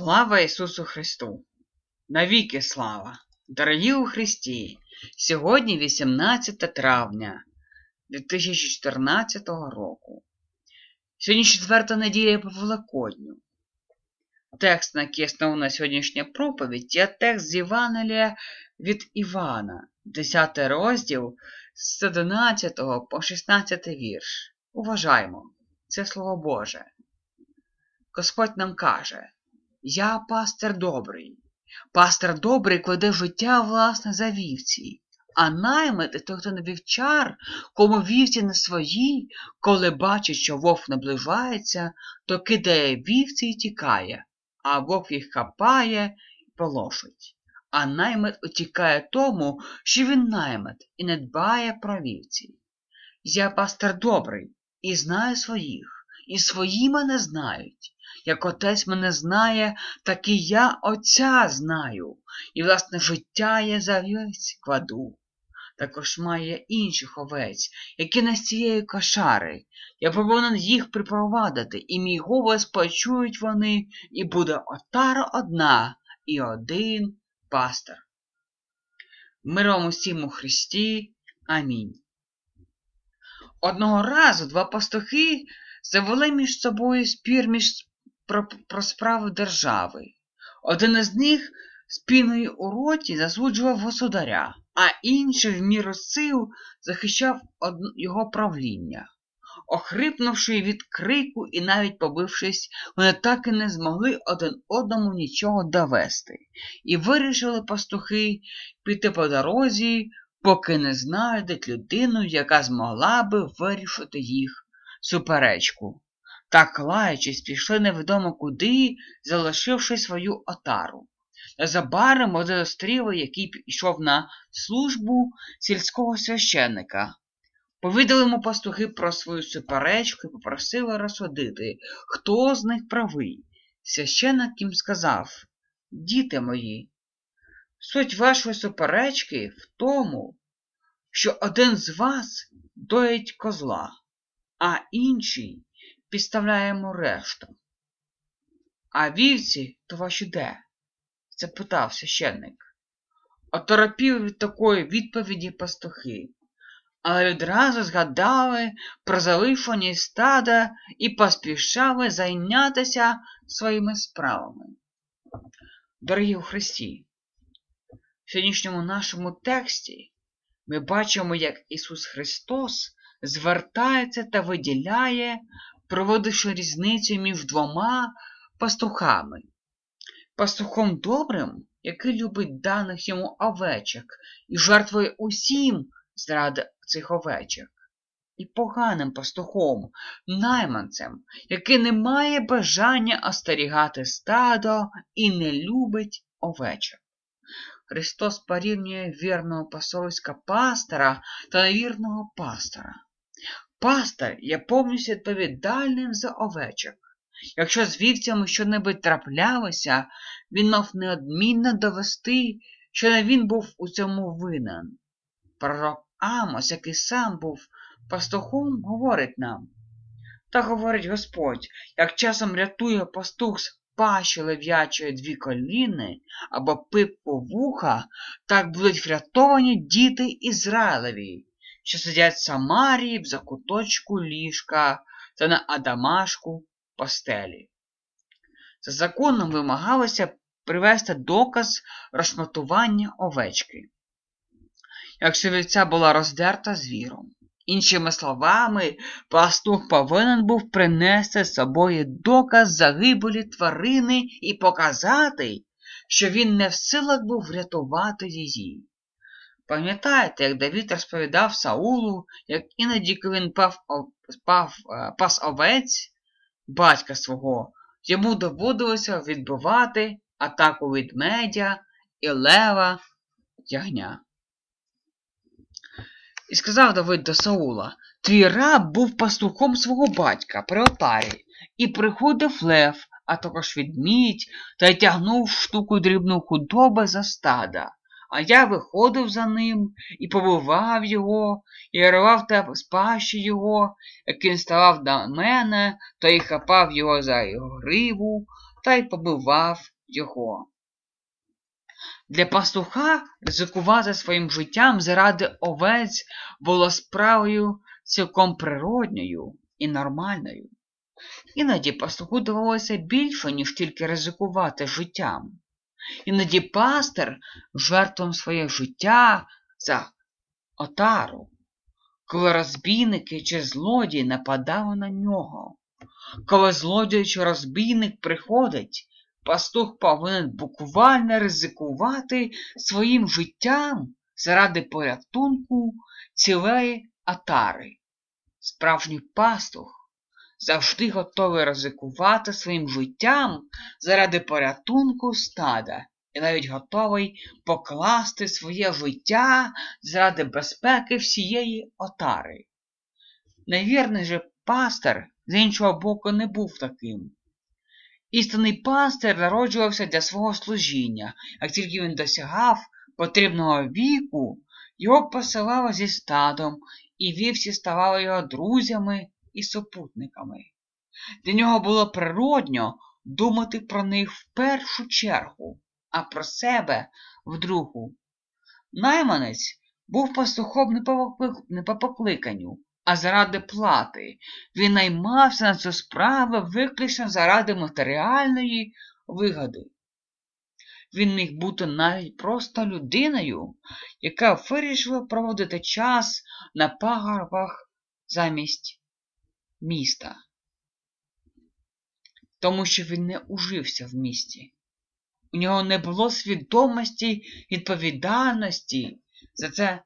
Слава Ісусу Христу! Навіки слава! Дорогі у Христі! Сьогодні 18 травня 2014 року. Сьогодні четверта неділя по Великодню. Текст, на який основна сьогоднішня проповідь, є текст з Євангелія від Івана, 10 розділ з 11 по 16 вірш. Уважаємо, це Слово Боже. Господь нам каже. Я пастир добрий. Пастир добрий кладе життя власне за вівці, а наймит той, хто не вівчар, кому вівці не свої, коли бачить, що вовк наближається, то кидає вівці і тікає, а вовк їх хапає і полошить. А наймит утікає тому, що він наймит і не дбає про вівці. Я пастир добрий і знаю своїх, і свої мене знають. Як отець мене знає, так і я Отця знаю, і, власне, життя я за овець кладу. Також має інших овець, які не з цієї кошари. Я повинен їх припровадити, і мій голос почують вони, і буде отара одна і один пастор. Миром усім у Христі. Амінь. Одного разу два пастухи завели між собою спір між про, про справу держави. Один із них з піною у роті засуджував государя, а інший в міру сил захищав його правління. Охрипнувши від крику і навіть побившись, вони так і не змогли один одному нічого довести, і вирішили пастухи піти по дорозі, поки не знайдуть людину, яка змогла би вирішити їх суперечку. Так, лаючись, пішли невідомо куди, залишивши свою отару. Незабаром вони зустріли, який пішов на службу сільського священника. Повідали йому пастухи про свою суперечку і попросили розсудити, хто з них правий. Священник їм сказав Діти мої, суть вашої суперечки в тому, що один з вас доїть козла, а інший підставляємо решту. А вівці то ваші де? запитав священник. Оторопів від такої відповіді пастухи, але відразу згадали про залишені стада і поспішали зайнятися своїми справами. Дорогі у Христі, в сьогоднішньому нашому тексті ми бачимо, як Ісус Христос звертається та виділяє проводивши різницю між двома пастухами. Пастухом добрим, який любить даних йому овечок і жертвує усім заради цих овечок. І поганим пастухом, найманцем, який не має бажання остерігати стадо і не любить овечок. Христос порівнює вірного пасовська пастора та невірного пастора. Пастор є повністю відповідальним за овечок. Якщо з вівцями щонебудь траплялося, він мав неодмінно довести, що не він був у цьому винен. Пророк Амос, який сам був пастухом, говорить нам. Та говорить Господь, як часом рятує пастух з пащі лев'ячої дві коліни або пипку вуха, так будуть врятовані діти Ізраїлеві що сидять Самарії в закуточку ліжка та на Адамашку постелі. За законом вимагалося привести доказ розшматування овечки. Якщо вівця була роздерта звіром. Іншими словами, пастух повинен був принести з собою доказ загибелі тварини і показати, що він не в силах був врятувати її. Пам'ятаєте, як Давід розповідав Саулу, як іноді, коли він пав, пав, е, пас овець батька свого, йому доводилося відбивати атаку ведмедя і лева ягня. І сказав Давид до Саула, твій раб був пастухом свого батька при отарі, і приходив лев, а також відмідь, та й тягнув штуку дрібну худоби за стада. А я виходив за ним і побивав його, і рвав та з пащі його, як він ставав до мене, то й хапав його за його гриву, та й побивав його. Для пастуха ризикувати своїм життям заради овець було справою цілком природньою і нормальною. Іноді пастуху довелося більше, ніж тільки ризикувати життям. Іноді пастир жертвував своє життя за отару, коли розбійники чи злодії нападали на нього. Коли злодій чи розбійник приходить, пастух повинен буквально ризикувати своїм життям заради порятунку цілої атари. Справжній пастух завжди готовий ризикувати своїм життям заради порятунку стада і навіть готовий покласти своє життя заради безпеки всієї отари. Невірний же пастир з іншого боку не був таким. Істинний пастир народжувався для свого служіння, як тільки він досягав потрібного віку, його посилали зі стадом, і вівці ставали його друзями і супутниками. Для нього було природньо думати про них в першу чергу, а про себе в другу. Найманець був пастухом не по покликанню, а заради плати. Він наймався на цю справу виключно заради матеріальної вигоди. Він міг бути навіть просто людиною, яка вирішила проводити час на пагорбах замість міста, тому що він не ужився в місті. У нього не було свідомості відповідальності за це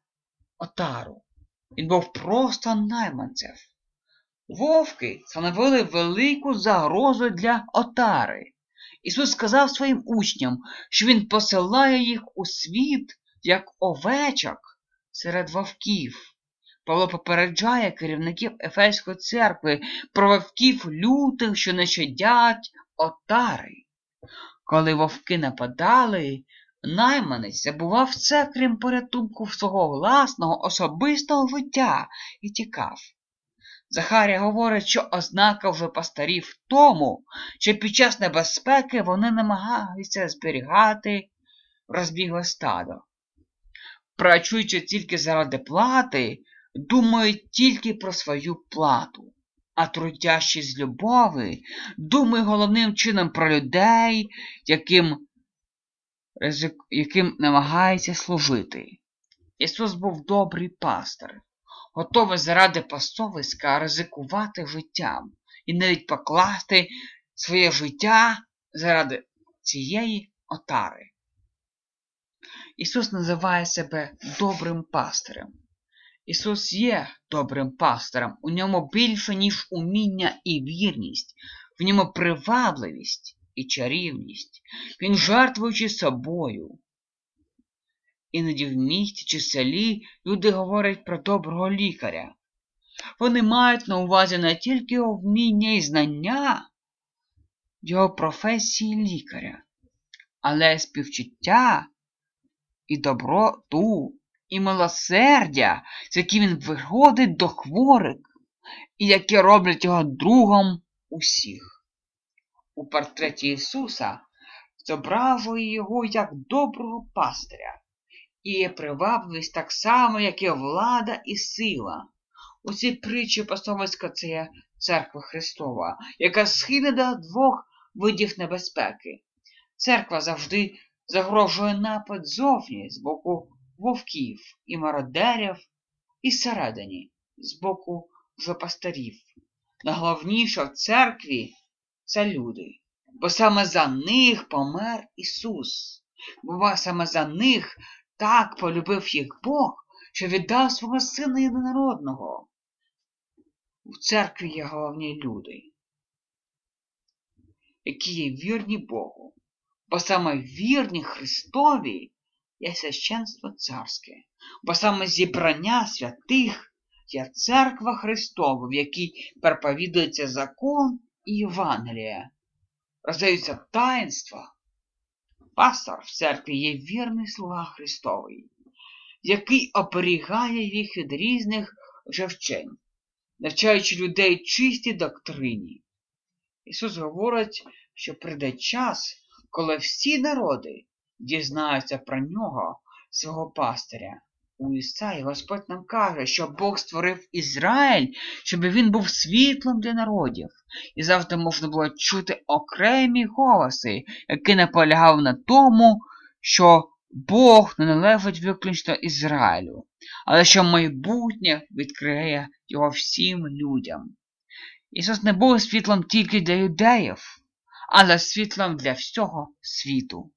отару. Він був просто найманцем. Вовки становили велику загрозу для отари. Ісус сказав своїм учням, що Він посилає їх у світ, як овечок серед вовків. Павло попереджає керівників Ефеської церкви про вовків лютих, що не щадять отари. Коли вовки нападали, найманець забував це, крім порятунку свого власного особистого життя і тікав. Захарія говорить, що ознака вже постарів в тому, що під час небезпеки вони намагаються зберігати розбігле стадо. Працюючи тільки заради плати, думають тільки про свою плату, а трудящі з любові думають головним чином про людей, яким, яким намагається служити. Ісус був добрий пастир готовий заради пасовиська ризикувати життям і навіть покласти своє життя заради цієї отари. Ісус називає себе добрим пастирем. Ісус є добрим пастирем, у ньому більше, ніж уміння і вірність, в ньому привабливість і чарівність. Він жертвуючи собою, Іноді в місті чи селі люди говорять про доброго лікаря. Вони мають на увазі не тільки його вміння і знання його професії лікаря, але співчуття і доброту, і милосердя, з яким він виходить до хворих, і які роблять його другом усіх. У портреті Ісуса зображує його як доброго пастиря і є привабливість так само, як і влада і сила. У цій притчі посовицька це церква Христова, яка схильна до двох видів небезпеки. Церква завжди загрожує напад зовні з боку вовків і мародерів, і всередині з боку жопастарів. Найголовніше в церкві це люди, бо саме за них помер Ісус, бо саме за них так полюбив їх Бог, що віддав свого сина єдинородного. У церкві є головні люди, які є вірні Богу, бо саме вірні Христові є священство царське, бо саме зібрання святих є церква Христова, в якій проповідується закон і Євангелія, роздаються таїнства. Пастор в церкві є вірний слуга Христовий, який оберігає їх від різних живчень, навчаючи людей чистій доктрині. Ісус говорить що прийде час, коли всі народи дізнаються про нього, свого пастиря. У Ісаї Господь нам каже, що Бог створив Ізраїль, щоб він був світлом для народів, і завжди можна було чути окремі голоси, які наполягав на тому, що Бог не належить виключно Ізраїлю, але що майбутнє відкриє його всім людям. Ісус не був світлом тільки для юдеїв, але світлом для всього світу.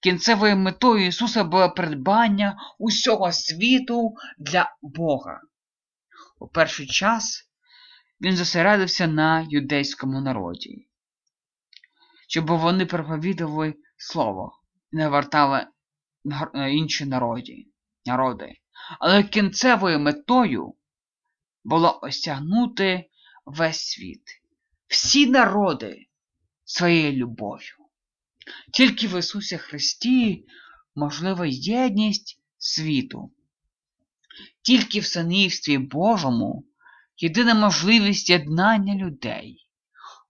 Кінцевою метою Ісуса було придбання усього світу для Бога. У перший час Він зосередився на юдейському народі, щоб вони проповідували Слово і не вертали інші народи, народи. Але кінцевою метою було осягнути весь світ, всі народи своєю любов'ю. Тільки в Ісусі Христі можлива єдність світу. Тільки в Синівстві Божому єдина можливість єднання людей.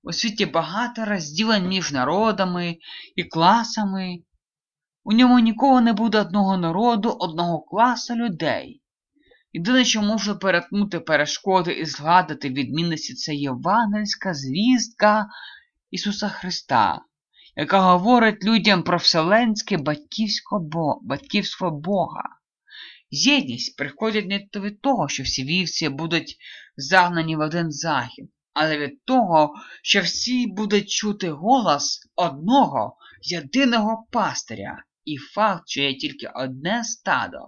У світі багато розділень між народами і класами. У ньому ніколи не буде одного народу, одного класу людей. Єдине, що може перетнути перешкоди і згадати відмінності, це євангельська звістка Ісуса Христа яка говорить людям про вселенське батьківство Бога. Єдність приходить не від того, що всі вівці будуть загнані в один захід, але від того, що всі будуть чути голос одного єдиного пастиря, і факт, що є тільки одне стадо,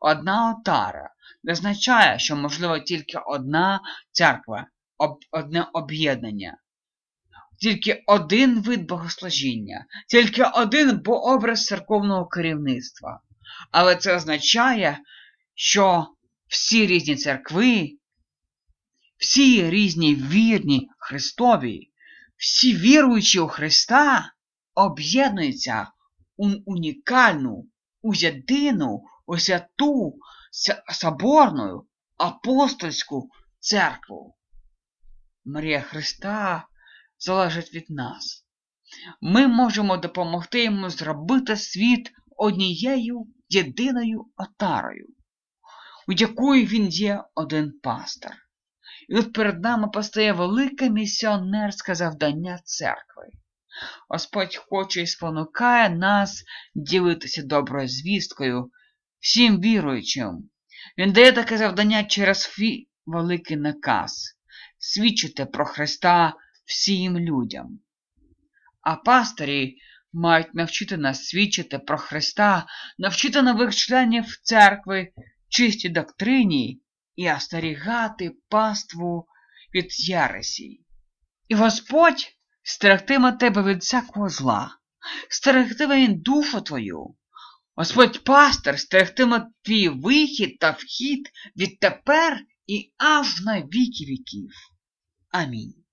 одна отара, не означає, що можливо тільки одна церква, об, одне об'єднання тільки один вид богослужіння, тільки один образ церковного керівництва. Але це означає, що всі різні церкви, всі різні вірні Христові, всі віруючі у Христа об'єднуються у унікальну, у єдину, у святу соборну апостольську церкву. Марія Христа залежить від нас. Ми можемо допомогти йому зробити світ однією єдиною отарою, у якої він є один пастор. І от перед нами постає велике місіонерське завдання церкви. Господь хоче і спонукає нас ділитися доброю звісткою всім віруючим. Він дає таке завдання через свій великий наказ свідчити про Христа всім людям. А пастирі мають навчити нас свідчити про Христа, навчити нових членів церкви чистій доктрині і остерігати паству від яресі. І Господь стерегтиме тебе від всякого зла, стерегтиме він душу твою. Господь пастир стерегтиме твій вихід та вхід відтепер і аж на віки віків. Амінь.